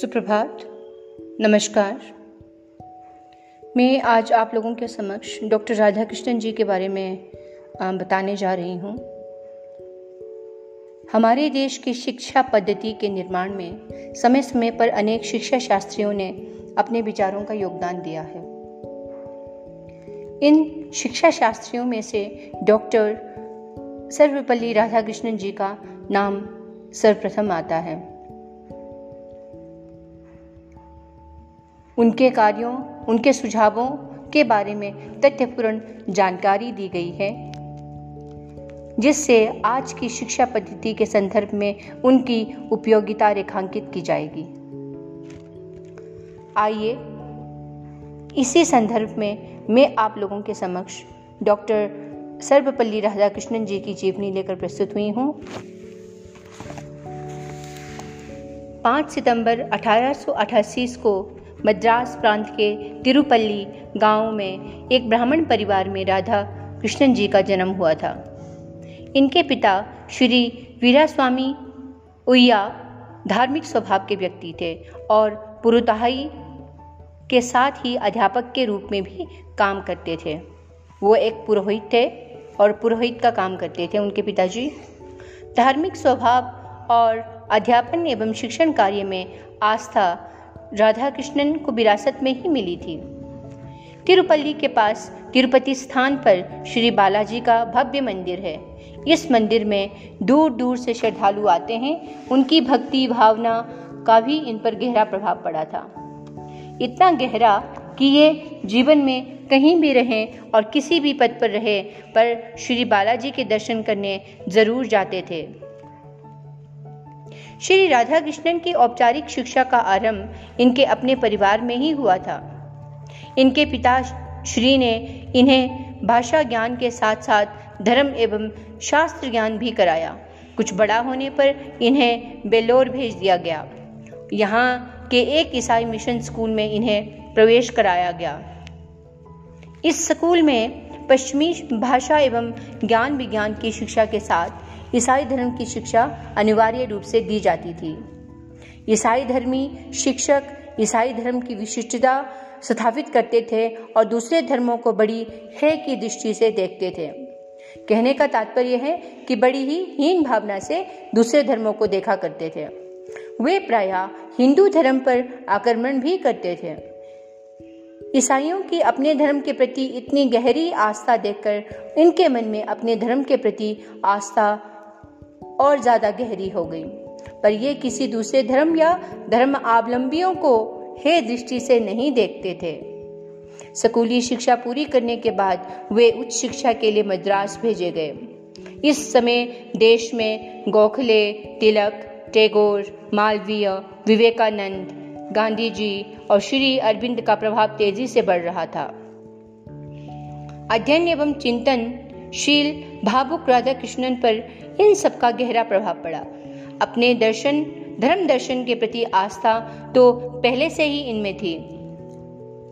सुप्रभात। नमस्कार। मैं आज आप लोगों के समक्ष डॉक्टर राधा कृष्णन जी के बारे में बताने जा रही हूँ। हमारे देश की शिक्षा पद्धति के निर्माण में समय समय पर अनेक शिक्षा शास्त्रियों ने अपने विचारों का योगदान दिया है। इन शिक्षा शास्त्रियों में से डॉक्टर सर्वपल्ली राधाकृष्णन जी का नाम सर्वप्रथम आता है। उनके कार्यों, उनके सुझावों के बारे में तथ्यपूर्ण जानकारी दी गई है, जिससे आज की शिक्षा पद्धति के संदर्भ में उनकी उपयोगिता रेखांकित की जाएगी। आइए, इसी संदर्भ में मैं आप लोगों के समक्ष डॉक्टर सर्वपल्ली राधाकृष्णन जी की जीवनी लेकर प्रस्तुत हुई हूँ। 5 सितंबर अठारह सौ अठासी को मद्रास प्रांत के तिरुपल्ली गाँव में एक ब्राह्मण परिवार में राधा कृष्णन जी का जन्म हुआ था। इनके पिता श्री वीरा स्वामी उय्या धार्मिक स्वभाव के व्यक्ति थे और पुरुताई के साथ ही अध्यापक के रूप में भी काम करते थे। वो एक पुरोहित थे और पुरोहित का काम करते थे उनके पिताजी। धार्मिक स्वभाव और अध्यापन एवं शिक्षण कार्य में आस्था राधा कृष्णन को विरासत में ही मिली थी। तिरुपल्ली के पास तिरुपति स्थान पर श्री बालाजी का भव्य मंदिर है। इस मंदिर में दूर दूर से श्रद्धालु आते हैं। उनकी भक्ति भावना का भी इन पर गहरा प्रभाव पड़ा था। इतना गहरा कि ये जीवन में कहीं भी रहें और किसी भी पद पर रहे, पर श्री बालाजी के दर्शन करने ज़रूर जाते थे। श्री राधा कृष्णन की औपचारिक शिक्षा का आरंभ इनके अपने परिवार में ही हुआ था। इनके पिता श्री ने इन्हें भाषा ज्ञान के साथ साथ धर्म एवं शास्त्र ज्ञान भी कराया। कुछ बड़ा होने पर इन्हें बेलोर भेज दिया गया। यहाँ के एक ईसाई मिशन स्कूल में इन्हें प्रवेश कराया गया। इस स्कूल में पश्चिमी भाषा एवं ज्ञान विज्ञान की शिक्षा के साथ ईसाई धर्म की शिक्षा अनिवार्य रूप से दी जाती थी। ईसाई धर्मी शिक्षक ईसाई धर्म की विशिष्टता स्थापित करते थे और दूसरे धर्मों को बड़ी है की दृष्टि से देखते थे। कहने का तात्पर्य है कि बड़ी ही हीन भावना से दूसरे धर्मों को देखा करते थे। वे प्राय हिंदू धर्म पर आक्रमण भी करते थे। ईसाइयों की अपने धर्म के प्रति इतनी गहरी आस्था देखकर इनके मन में अपने धर्म के प्रति आस्था और ज़्यादा गहरी हो गई। पर ये किसी दूसरे धर्म या धर्म अवलंबियों को हे दृष्टि से नहीं देखते थे। स्कूली शिक्षा पूरी करने के बाद वे उच्च शिक्षा के लिए मद्रास भेजे गए। इस समय देश में गोखले, तिलक, टैगोर, मालवीय, विवेकानंद गांधी जी और श्री अरविंद का प्रभाव तेज़ी से बढ़ रहा था। अध्ययन एवं चिंतन शील भावुक राधा कृष्णन पर इन सब का गहरा प्रभाव पड़ा। अपने दर्शन, धर्म दर्शन के प्रति आस्था तो पहले से ही इनमें थी।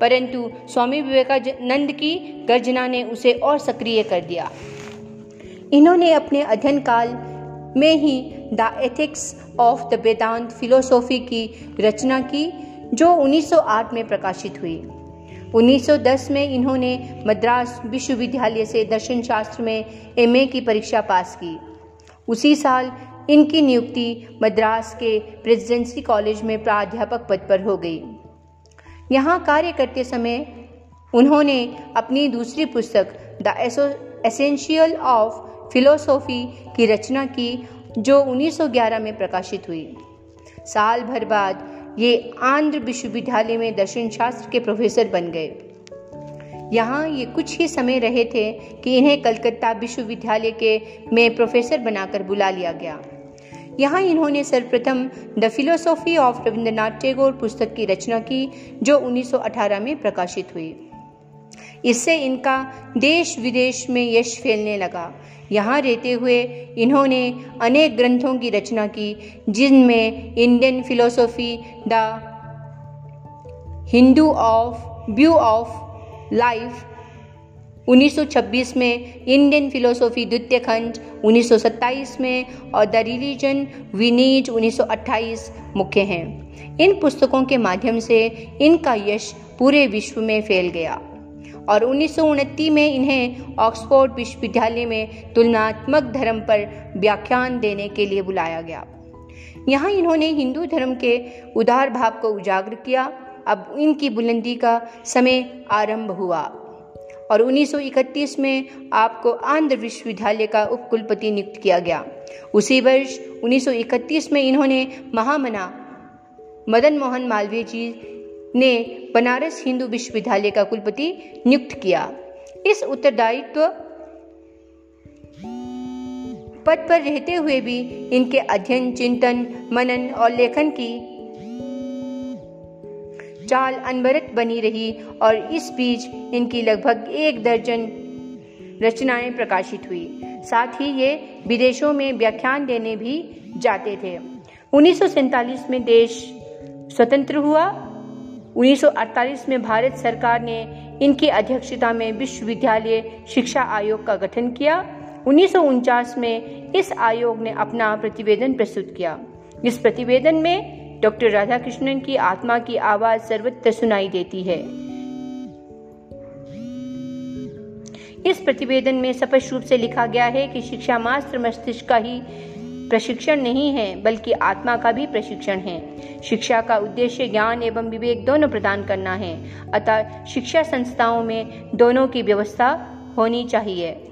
परंतु स्वामी विवेकानंद की गर्जना ने उसे और सक्रिय कर दिया। इन्होंने अपने अध्ययन काल में ही the ethics of the Vedanta philosophy की रचना की, जो 1908 में प्रकाशित हुई। 1910 में इन्होंने मद्रास विश्वविद्यालय से दर्शन शास्त्र में एमए की परीक्षा पास की। उसी साल इनकी नियुक्ति मद्रास के प्रेसिडेंसी कॉलेज में प्राध्यापक पद पर हो गई। यहाँ कार्य करते समय उन्होंने अपनी दूसरी पुस्तक, द एसेंशियल ऑफ़ फिलोसॉफी की रचना की, जो 1911 में प्रकाशित हुई। साल भर बाद ये आंध्र विश्वविद्यालय में दर्शन शास्त्र के प्रोफेसर बन गए। यहाँ ये कुछ ही समय रहे थे कि इन्हें कलकत्ता विश्वविद्यालय के में प्रोफेसर बनाकर बुला लिया गया। यहाँ इन्होंने सर्वप्रथम the philosophy of Rabindranath Tagore पुस्तक की रचना की, जो 1918 में प्रकाशित हुई। इससे इनका देश विदेश में यश फैलने लगा। यहाँ रहते हुए इन्होंने अनेक ग्रंथों की रचना की, जिनमें Indian philosophy the Hindu of view of life. 1926 में इंडियन फिलोसॉफी द्वितीय खंड 1927 में और द रिलीजन वी नीड 1928 मुख्य हैं। इन पुस्तकों के माध्यम से इनका यश पूरे विश्व में फैल गया और उन्नीस में इन्हें ऑक्सफोर्ड विश्वविद्यालय में तुलनात्मक धर्म पर व्याख्यान देने के लिए बुलाया गया। यहाँ इन्होंने हिंदू धर्म के उदार भाव को उजागर किया अब इनकी बुलंदी का समय आरंभ हुआ। और 1931 में आपको आंध्र विश्वविद्यालय का उपकुलपति नियुक्त किया गया। उसी वर्ष 1931 में इन्होंने महामना मदन मोहन मालवीय जी ने बनारस हिंदू विश्वविद्यालय का कुलपति नियुक्त किया। इस उत्तरदायित्व पद पर रहते हुए भी इनके अध्ययन, चिंतन, मनन और लेखन की चाल अनवरत बनी रही और इस बीच इनकी लगभग एक दर्जन रचनाएँ प्रकाशित हुई। साथ ही ये विदेशों में व्याख्यान देने भी जाते थे। उन्नीस में देश स्वतंत्र हुआ। 1948 में भारत सरकार ने इनकी अध्यक्षता में विश्वविद्यालय शिक्षा आयोग का गठन किया। उन्नीस सौ उनचास में इस आयोग ने अपना प्रतिवेदन प्रस्तुत किया। इस प्रतिवेदन में डॉक्टर राधाकृष्णन की आत्मा की आवाज़ सर्वत्र सुनाई देती है। इस प्रतिवेदन में स्पष्ट रूप से लिखा गया है कि शिक्षा मात्र मस्तिष्क का ही प्रशिक्षण नहीं है, बल्कि आत्मा का भी प्रशिक्षण है। शिक्षा का उद्देश्य ज्ञान एवं विवेक दोनों प्रदान करना है, अतः शिक्षा संस्थाओं में दोनों की व्यवस्था होनी चाहिए।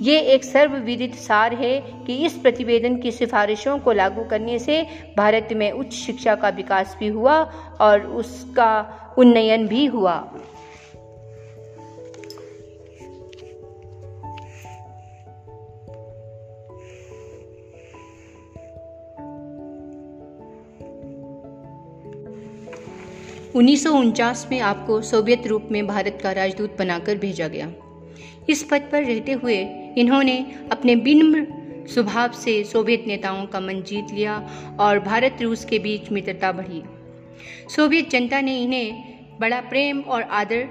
ये एक सर्वविदित सार है कि इस प्रतिवेदन की सिफारिशों को लागू करने से भारत में उच्च शिक्षा का विकास भी हुआ और उसका उन्नयन भी हुआ। उन्नीस सौ उनचास में आपको सोवियत रूप में भारत का राजदूत बनाकर भेजा गया। इस पद पर रहते हुए इन्होंने अपने विनम्र स्वभाव से सोवियत नेताओं का मन जीत लिया और भारत रूस के बीच मित्रता बढ़ी। सोवियत जनता ने इन्हें बड़ा प्रेम और आदर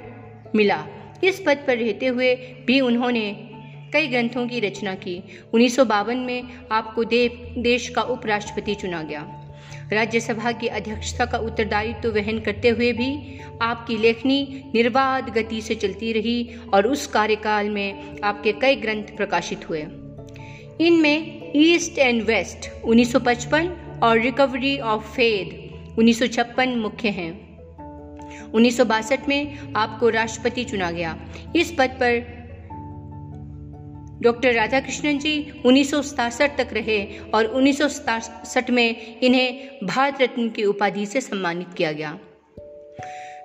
मिला। इस पद पर रहते हुए भी उन्होंने कई ग्रंथों की रचना की। उन्नीस सौ बावन में आपको देव, देश का उपराष्ट्रपति चुना गया। राज्यसभा की अध्यक्षता का उत्तरदायित्व तो वहन करते हुए भी आपकी लेखनी निर्बाध गति से चलती रही और उस कार्यकाल में आपके कई ग्रंथ प्रकाशित हुए। इनमें ईस्ट एंड वेस्ट 1955 और रिकवरी ऑफ़ फेद उन्नीस सौ छप्पन मुख्य हैं। उन्नीस सौ बासठ में आपको राष्ट्रपति चुना गया। इस पद पर डॉक्टर राधाकृष्णन जी उन्नीस तक रहे और उन्नीस में इन्हें भारत रत्न की उपाधि से सम्मानित किया गया।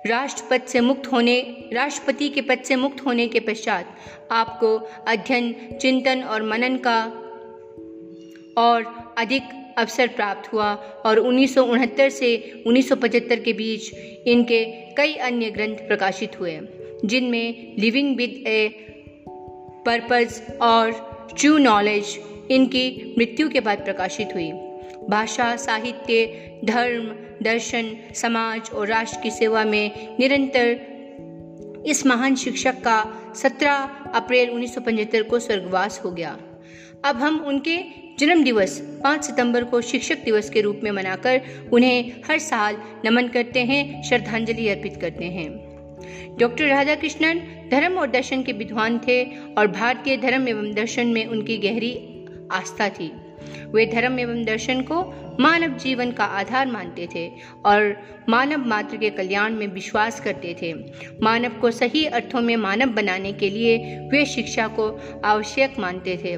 राष्ट्रपति से मुक्त होने, राष्ट्रपति के पद से मुक्त होने के पश्चात आपको अध्ययन, चिंतन और मनन का और अधिक अवसर प्राप्त हुआ और उन्नीस सौ उनहत्तर से 1975 के बीच इनके कई अन्य ग्रंथ प्रकाशित हुए, जिनमें लिविंग विद ए पर्पज और ट्रू नॉलेज इनकी मृत्यु के बाद प्रकाशित हुई। भाषा, साहित्य, धर्म, दर्शन, समाज और राष्ट्र की सेवा में निरंतर इस महान शिक्षक का 17 अप्रैल 1975 को स्वर्गवास हो गया। अब हम उनके जन्म दिवस 5 सितंबर को शिक्षक दिवस के रूप में मनाकर उन्हें हर साल नमन करते हैं, श्रद्धांजलि अर्पित करते हैं। डॉक्टर राधा कृष्णन धर्म और दर्शन के विद्वान थे और भारतीय धर्म एवं दर्शन में उनकी गहरी आस्था थी। वे धर्म एवं दर्शन को मानव जीवन का आधार मानते थे और मानव मात्र के कल्याण में विश्वास करते थे। मानव को सही अर्थों में मानव बनाने के लिए वे शिक्षा को आवश्यक मानते थे।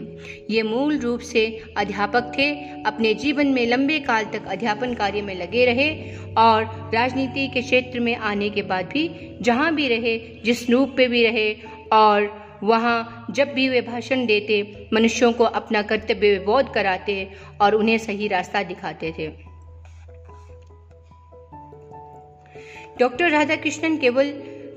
ये मूल रूप से अध्यापक थे, अपने जीवन में लंबे काल तक अध्यापन कार्य में लगे रहे और राजनीति के क्षेत्र में आने के बाद भी जहाँ भी रहे, जिस रूप पे भी रहे और वहाँ जब भी वे भाषण देते, मनुष्यों को अपना कर्तव्य बोध कराते और उन्हें सही रास्ता दिखाते थे। डॉक्टर राधाकृष्णन केवल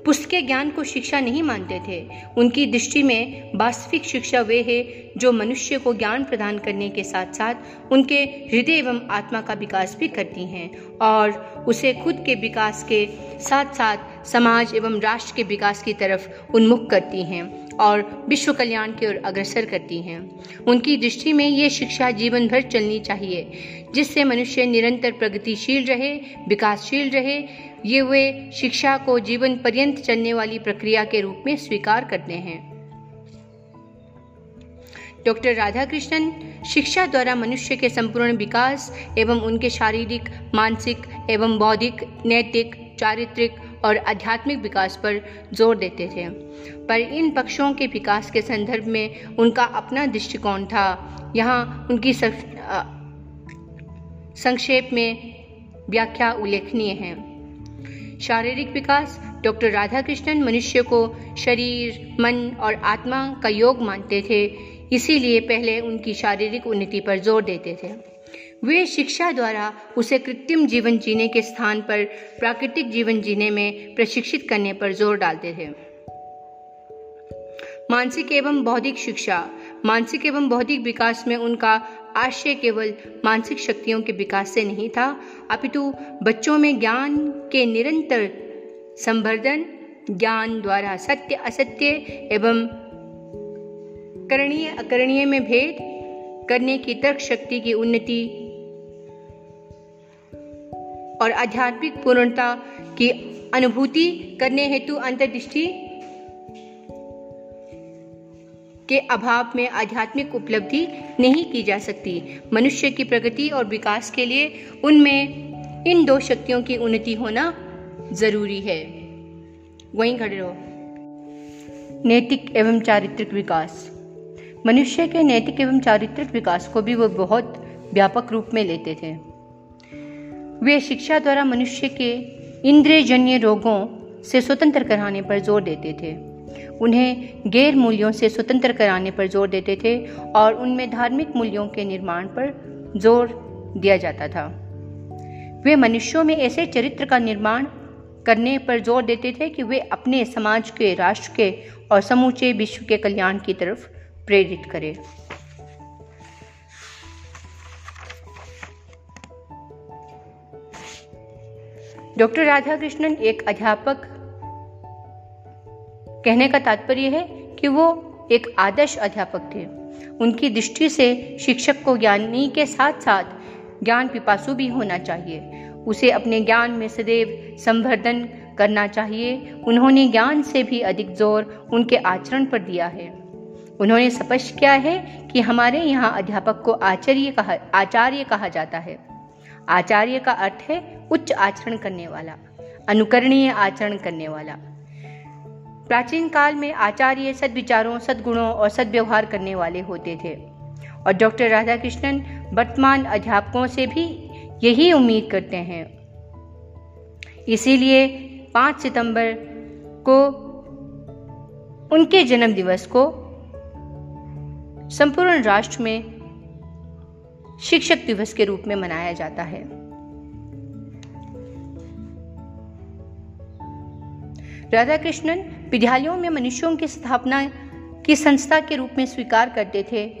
पुस्तक ज्ञान को शिक्षा नहीं मानते थे। उनकी दृष्टि में वास्तविक शिक्षा वे है जो मनुष्य को ज्ञान प्रदान करने के साथ साथ उनके हृदय एवं आत्मा का विकास भी करती हैं और उसे खुद के विकास के साथ साथ समाज एवं राष्ट्र के विकास की तरफ़ उन्मुख करती हैं। और विश्व कल्याण की ओर अग्रसर करती हैं। उनकी दृष्टि में ये शिक्षा जीवन भर चलनी चाहिए, जिससे मनुष्य निरंतर प्रगतिशील रहे, विकासशील रहे। ये वे शिक्षा को जीवन पर्यंत चलने वाली प्रक्रिया के रूप में स्वीकार करते हैं। डॉक्टर राधाकृष्णन शिक्षा द्वारा मनुष्य के संपूर्ण विकास एवं उनके शारीरिक, मानसिक एवं बौद्धिक, नैतिक, चारित्रिक और आध्यात्मिक विकास पर ज़ोर देते थे। पर इन पक्षों के विकास के संदर्भ में उनका अपना दृष्टिकोण था। यहाँ उनकी संक्षेप में व्याख्या उल्लेखनीय है। शारीरिक विकास, डॉक्टर राधाकृष्णन मनुष्य को शरीर, मन और आत्मा का योग मानते थे। इसीलिए पहले उनकी शारीरिक उन्नति पर ज़ोर देते थे। वे शिक्षा द्वारा उसे कृत्रिम जीवन जीने के स्थान पर प्राकृतिक जीवन जीने में प्रशिक्षित करने पर ज़ोर डालते थे। मानसिक एवं बौद्धिक शिक्षा, मानसिक एवं बौद्धिक विकास में उनका आशय केवल मानसिक शक्तियों के विकास से नहीं था, अपितु बच्चों में ज्ञान के निरंतर संवर्धन, ज्ञान द्वारा सत्य, असत्य एवं करणीय, अकरणीय में भेद करने की तर्क शक्ति की उन्नति और आध्यात्मिक पूर्णता की अनुभूति करने हेतु अंतर्दृष्टि के अभाव में आध्यात्मिक उपलब्धि नहीं की जा सकती। मनुष्य की प्रगति और विकास के लिए उनमें इन दो शक्तियों की उन्नति होना ज़रूरी है। वहीं खड़े रहो। नैतिक एवं चारित्रिक विकास। मनुष्य के नैतिक एवं चारित्रिक विकास को भी वो बहुत व्यापक रूप में लेते थे। वे शिक्षा द्वारा मनुष्य के इंद्रियजन्य रोगों से स्वतंत्र कराने पर ज़ोर देते थे। उन्हें गैर मूल्यों से स्वतंत्र कराने पर ज़ोर देते थे और उनमें धार्मिक मूल्यों के निर्माण पर ज़ोर दिया जाता था। वे मनुष्यों में ऐसे चरित्र का निर्माण करने पर ज़ोर देते थे कि वे अपने समाज के, राष्ट्र के और समूचे विश्व के कल्याण की तरफ़ प्रेरित करे। डॉक्टर राधाकृष्णन एक अध्यापक। कहने का तात्पर्य है कि वो एक आदर्श अध्यापक थे। उनकी दृष्टि से शिक्षक को ज्ञानी के साथ साथ ज्ञान पिपासु भी होना चाहिए। उसे अपने ज्ञान में सदैव संवर्धन करना चाहिए। उन्होंने ज्ञान से भी अधिक ज़ोर उनके आचरण पर दिया है। उन्होंने स्पष्ट किया है कि हमारे यहाँ अध्यापक को आचार्य कहा आचार्य कहा जाता है। आचार्य का अर्थ है उच्च आचरण करने वाला, अनुकरणीय आचरण करने वाला। प्राचीन काल में आचार्य सदविचारों, सदगुणों और सदव्यवहार करने वाले होते थे। और डॉक्टर राधाकृष्णन वर्तमान अध्यापकों से भी यही उम्मीद करते हैं। इसीलिए 5 सितंबर को उनके जन्म दिवस को संपूर्ण राष्ट्र में शिक्षक दिवस के रूप में मनाया जाता है। राधा कृष्णन विद्यालयों में मनुष्यों की स्थापना की संस्था के रूप में स्वीकार करते थे।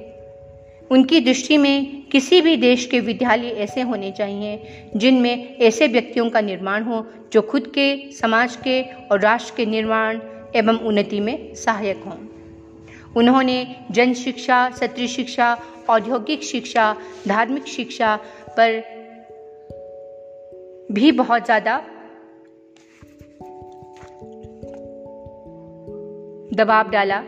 उनकी दृष्टि में किसी भी देश के विद्यालय ऐसे होने चाहिए, जिनमें ऐसे व्यक्तियों का निर्माण हो, जो खुद के, समाज के और राष्ट्र के निर्माण एवं उन्नति में सहायक हों। उन्होंने जन शिक्षा, सत्री शिक्षा, औद्योगिक शिक्षा, धार्मिक शिक्षा पर भी बहुत ज़्यादा दबाव डाला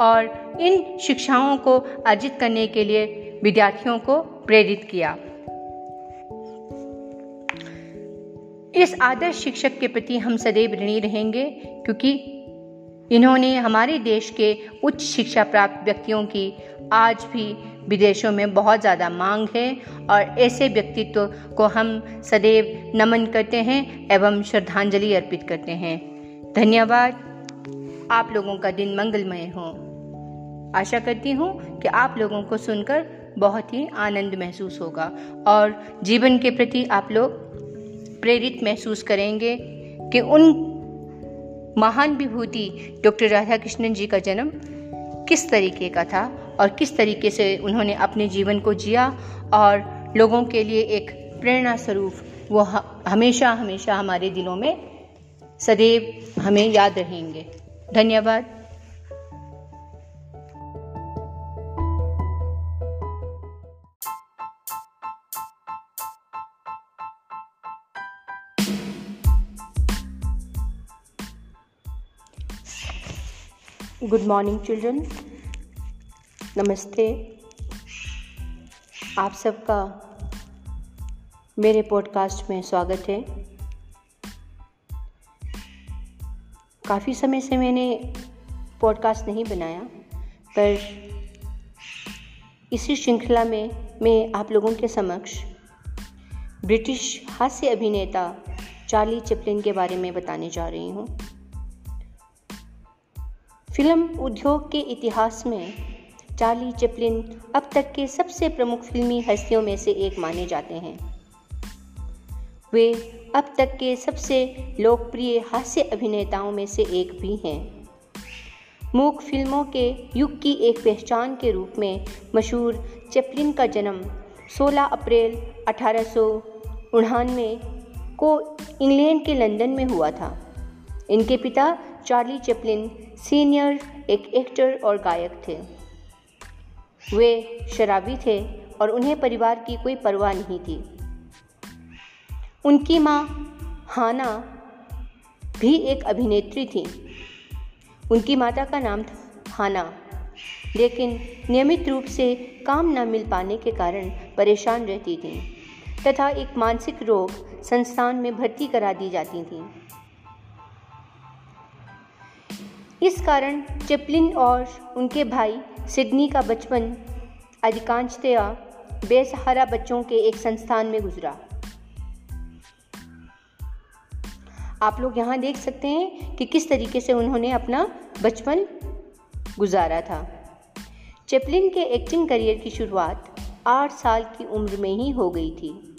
और इन शिक्षाओं को अर्जित करने के लिए विद्यार्थियों को प्रेरित किया। इस आदर्श शिक्षक के प्रति हम सदैव ऋणी रहेंगे, क्योंकि इन्होंने हमारे देश के उच्च शिक्षा प्राप्त व्यक्तियों की आज भी विदेशों में बहुत ज़्यादा मांग है और ऐसे व्यक्तित्व को हम सदैव नमन करते हैं एवं श्रद्धांजलि अर्पित करते हैं। धन्यवाद। आप लोगों का दिन मंगलमय हो। आशा करती हूँ कि आप लोगों को सुनकर बहुत ही आनंद महसूस होगा और जीवन के प्रति आप लोग प्रेरित महसूस करेंगे कि उन महान विभूति डॉक्टर राधा कृष्णन जी का जन्म किस तरीके का था और किस तरीके से उन्होंने अपने जीवन को जिया और लोगों के लिए एक प्रेरणा स्वरूप वो हमेशा हमेशा हमारे दिलों में सदैव हमें याद रहेंगे। धन्यवाद। गुड मॉर्निंग चिल्ड्रन नमस्ते। आप सबका मेरे पॉडकास्ट में स्वागत है। काफ़ी समय से मैंने पॉडकास्ट नहीं बनाया, पर इसी श्रृंखला में मैं आप लोगों के समक्ष ब्रिटिश हास्य अभिनेता चार्ली चैपलिन के बारे में बताने जा रही हूँ। फ़िल्म उद्योग के इतिहास में चार्ली चैपलिन अब तक के सबसे प्रमुख फिल्मी हस्तियों में से एक माने जाते हैं। वे अब तक के सबसे लोकप्रिय हास्य अभिनेताओं में से एक भी हैं। मूक फ़िल्मों के युग की एक पहचान के रूप में मशहूर चैपलिन का जन्म 16 अप्रैल अठारह को इंग्लैंड के लंदन में हुआ था। इनके पिता चार्ली चैपलिन सीनियर एक एक्टर और गायक थे। वे शराबी थे और उन्हें परिवार की कोई परवाह नहीं थी। उनकी माँ हाना भी एक अभिनेत्री थी। उनकी माता का नाम था हाना। लेकिन नियमित रूप से काम न मिल पाने के कारण परेशान रहती थी तथा एक मानसिक रोग संस्थान में भर्ती करा दी जाती थी। इस कारण चैपलिन और उनके भाई सिडनी का बचपन अधिकांशतया बेसहारा बच्चों के एक संस्थान में गुजरा। आप लोग यहाँ देख सकते हैं कि किस तरीके से उन्होंने अपना बचपन गुजारा था। चैपलिन के एक्टिंग करियर की शुरुआत आठ साल की उम्र में ही हो गई थी।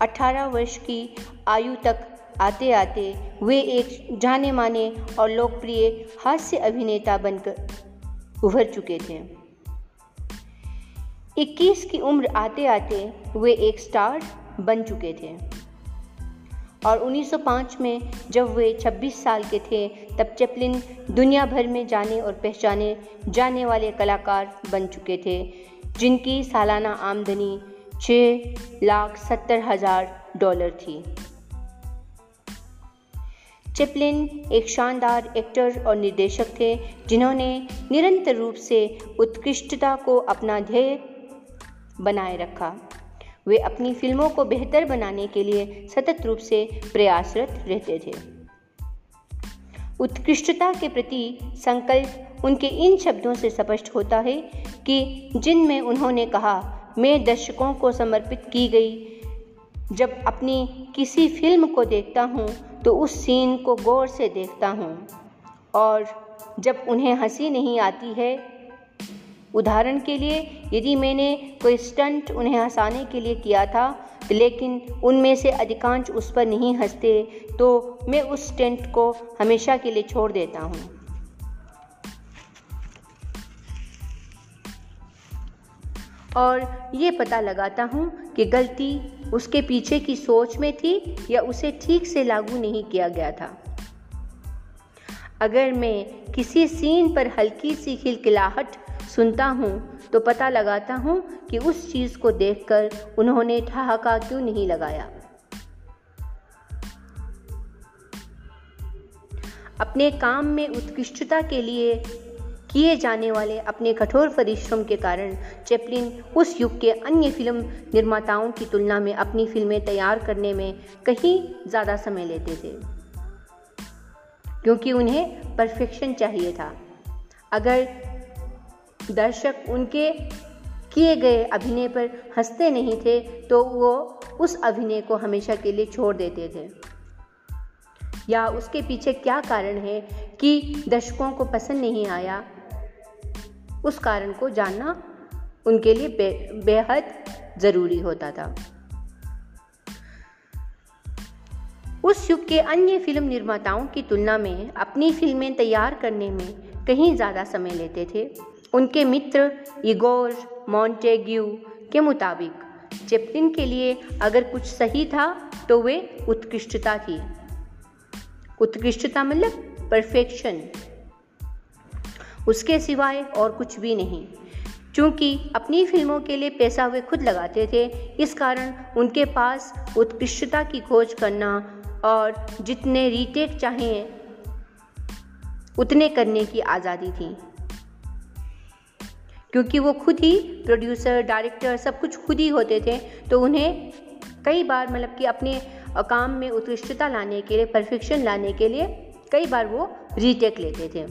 18 वर्ष की आयु तक आते आते वे एक जाने माने और लोकप्रिय हास्य अभिनेता बनकर उभर चुके थे। 21 की उम्र आते आते वे एक स्टार बन चुके थे। और 1905 में जब वे 26 साल के थे, तब चैपलिन दुनिया भर में जाने और पहचाने जाने वाले कलाकार बन चुके थे, जिनकी सालाना आमदनी छः लाख सत्तर हज़ार डॉलर थी। चिपलिन एक शानदार एक्टर और निर्देशक थे, जिन्होंने निरंतर रूप से उत्कृष्टता को अपना ध्येय बनाए रखा। वे अपनी फ़िल्मों को बेहतर बनाने के लिए सतत रूप से प्रयासरत रहते थे। उत्कृष्टता के प्रति संकल्प उनके इन शब्दों से स्पष्ट होता है कि जिनमें उन्होंने कहा, मैं दर्शकों को समर्पित की गई जब अपनी किसी फ़िल्म को देखता हूँ तो उस सीन को गौर से देखता हूँ। और जब उन्हें हँसी नहीं आती है, उदाहरण के लिए, यदि मैंने कोई स्टंट उन्हें हंसाने के लिए किया था, लेकिन उनमें से अधिकांश उस पर नहीं हँसते तो मैं उस स्टंट को हमेशा के लिए छोड़ देता हूँ। और ये पता लगाता हूँ कि गलती उसके पीछे की सोच में थी या उसे ठीक से लागू नहीं किया गया था। अगर मैं किसी सीन पर हल्की सी खिलखिलाहट सुनता हूँ तो पता लगाता हूँ कि उस चीज़ को देखकर उन्होंने ठहाका क्यों नहीं लगाया। अपने काम में उत्कृष्टता के लिए किए जाने वाले अपने कठोर परिश्रम के कारण चैपलिन उस युग के अन्य फ़िल्म निर्माताओं की तुलना में अपनी फ़िल्में तैयार करने में कहीं ज़्यादा समय लेते थे, क्योंकि उन्हें परफेक्शन चाहिए था। अगर दर्शक उनके किए गए अभिनय पर हँसते नहीं थे तो वो उस अभिनय को हमेशा के लिए छोड़ देते थे। या उसके पीछे क्या कारण है कि दर्शकों को पसंद नहीं आया? उस कारण को जानना उनके लिए बे, बेहद ज़रूरी होता था। उस युग के अन्य फ़िल्म निर्माताओं की तुलना में अपनी फ़िल्में तैयार करने में कहीं ज़्यादा समय लेते थे। उनके मित्र इगोर मॉन्टेग्यू के मुताबिक चैपलिन के लिए अगर कुछ सही था तो वे उत्कृष्टता थी। उत्कृष्टता मतलब परफेक्शन। उसके सिवाय और कुछ भी नहीं। चूँकि अपनी फ़िल्मों के लिए पैसा वे खुद लगाते थे, इस कारण उनके पास उत्कृष्टता की खोज करना और जितने रीटेक चाहें, उतने करने की आज़ादी थी। क्योंकि वो खुद ही प्रोड्यूसर, डायरेक्टर सब कुछ खुद ही होते थे तो उन्हें कई बार मतलब कि अपने काम में उत्कृष्टता लाने के लिए, परफेक्शन लाने के लिए कई बार वो रीटेक लेते थे।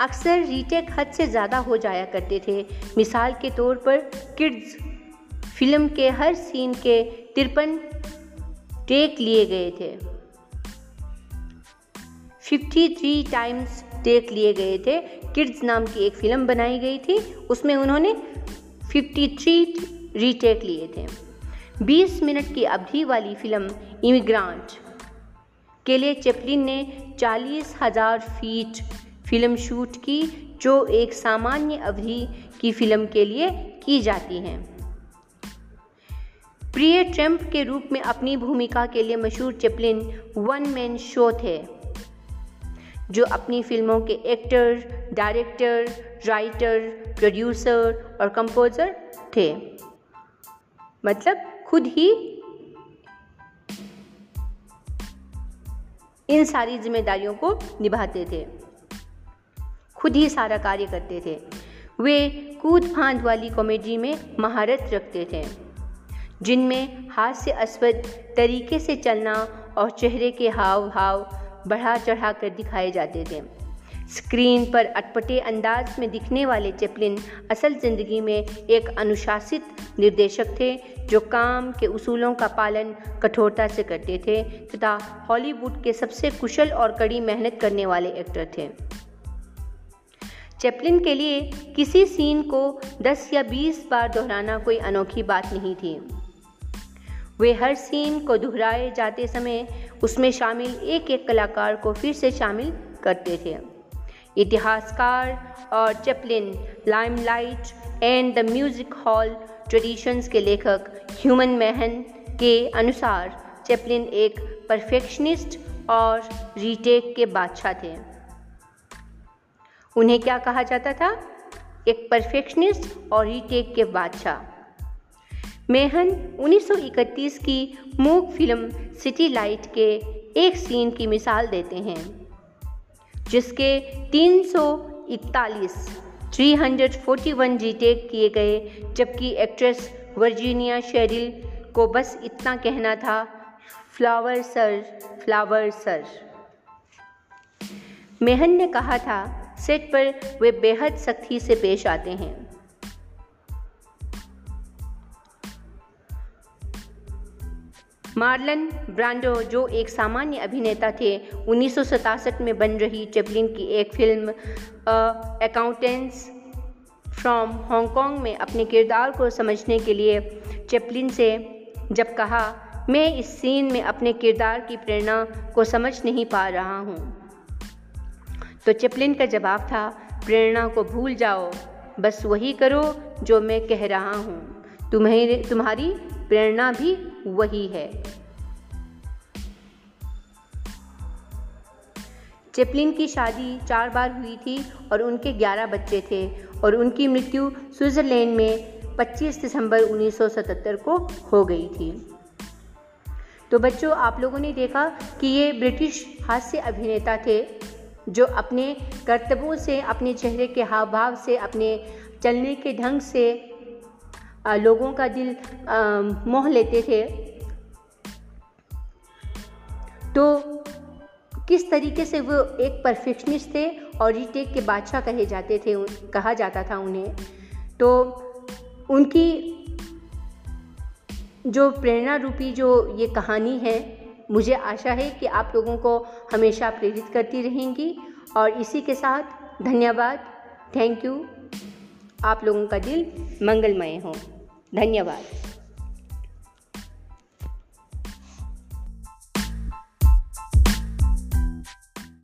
अक्सर रीटेक हद से ज़्यादा हो जाया करते थे। मिसाल के तौर पर किड्स फ़िल्म के हर सीन के तिरपन टेक लिए गए थे। 53 टाइम्स टेक लिए गए थे। किड्स नाम की एक फ़िल्म बनाई गई थी। उसमें उन्होंने 53 रीटेक लिए थे। 20 मिनट की अवधि वाली फ़िल्म इमिग्रांट के लिए चेपलिन ने चालीस हज़ार फीट फ़िल्म शूट की, जो एक सामान्य अवधि की फ़िल्म के लिए की जाती हैं। प्रिय ट्रंप के रूप में अपनी भूमिका के लिए मशहूर चैपलिन वन मैन शो थे, जो अपनी फ़िल्मों के एक्टर, डायरेक्टर, राइटर, प्रोड्यूसर और कंपोज़र थे। मतलब खुद ही इन सारी जिम्मेदारियों को निभाते थे। खुद ही सारा कार्य करते थे। वे कूद फांद वाली कॉमेडी में महारत रखते थे, जिनमें हास्यास्पद तरीके से चलना और चेहरे के हाव भाव बढ़ा चढ़ा कर दिखाए जाते थे। स्क्रीन पर अटपटे अंदाज में दिखने वाले चैपलिन असल ज़िंदगी में एक अनुशासित निर्देशक थे, जो काम के उसूलों का पालन कठोरता से करते थे तथा हॉलीवुड के सबसे कुशल और कड़ी मेहनत करने वाले एक्टर थे। चैपलिन के लिए किसी सीन को 10 या 20 बार दोहराना कोई अनोखी बात नहीं थी। वे हर सीन को दोहराए जाते समय उसमें शामिल एक एक कलाकार को फिर से शामिल करते थे। इतिहासकार और Chaplin, limelight and the music hall traditions के लेखक ह्यूमन मैहन के अनुसार चैपलिन एक परफेक्शनिस्ट और रीटेक के बादशाह थे। उन्हें क्या कहा जाता था? एक परफेक्शनिस्ट और रीटेक के बादशाह। मेहन 1931 की मूक फ़िल्म सिटी लाइट के एक सीन की मिसाल देते हैं, जिसके 341 341 रीटेक किए गए, जबकि एक्ट्रेस वर्जीनिया शेरिल को बस इतना कहना था फ्लावर सर फ्लावर सर मेहन ने कहा था सेट पर वे बेहद सख्ती से पेश आते हैं। मार्लन ब्रांडो, जो एक सामान्य अभिनेता थे, उन्नीस में बन रही चैपलिन की एक फ़िल्म अकाउंटेंट्स फ्रॉम हांगकांग में अपने किरदार को समझने के लिए चैपलिन से, जब कहा, मैं इस सीन में अपने किरदार की प्रेरणा को समझ नहीं पा रहा हूँ। तो चेपलिन का जवाब था, प्रेरणा को भूल जाओ, बस वही करो जो मैं कह रहा हूँ। तुम्हें, तुम्हारी प्रेरणा भी वही है। चेपलिन की शादी चार बार हुई थी और उनके 11 बच्चे थे और उनकी मृत्यु स्विट्ज़रलैंड में 25 दिसंबर 1977 को हो गई थी। तो बच्चों, आप लोगों ने देखा कि ये ब्रिटिश हास्य अभिनेता थे जो अपने कर्तव्यों से, अपने चेहरे के हाव भाव से, अपने चलने के ढंग से लोगों का दिल मोह लेते थे। तो किस तरीके से वो एक परफेक्शनिस्ट थे और रीटेक के बादशाह कहे जाते थे कहा जाता था उन्हें? तो उनकी जो प्रेरणा रूपी जो ये कहानी है मुझे आशा है कि आप लोगों को हमेशा प्रेरित करती रहेंगी और इसी के साथ धन्यवाद। थैंक यू आप लोगों का दिल मंगलमय हो। धन्यवाद।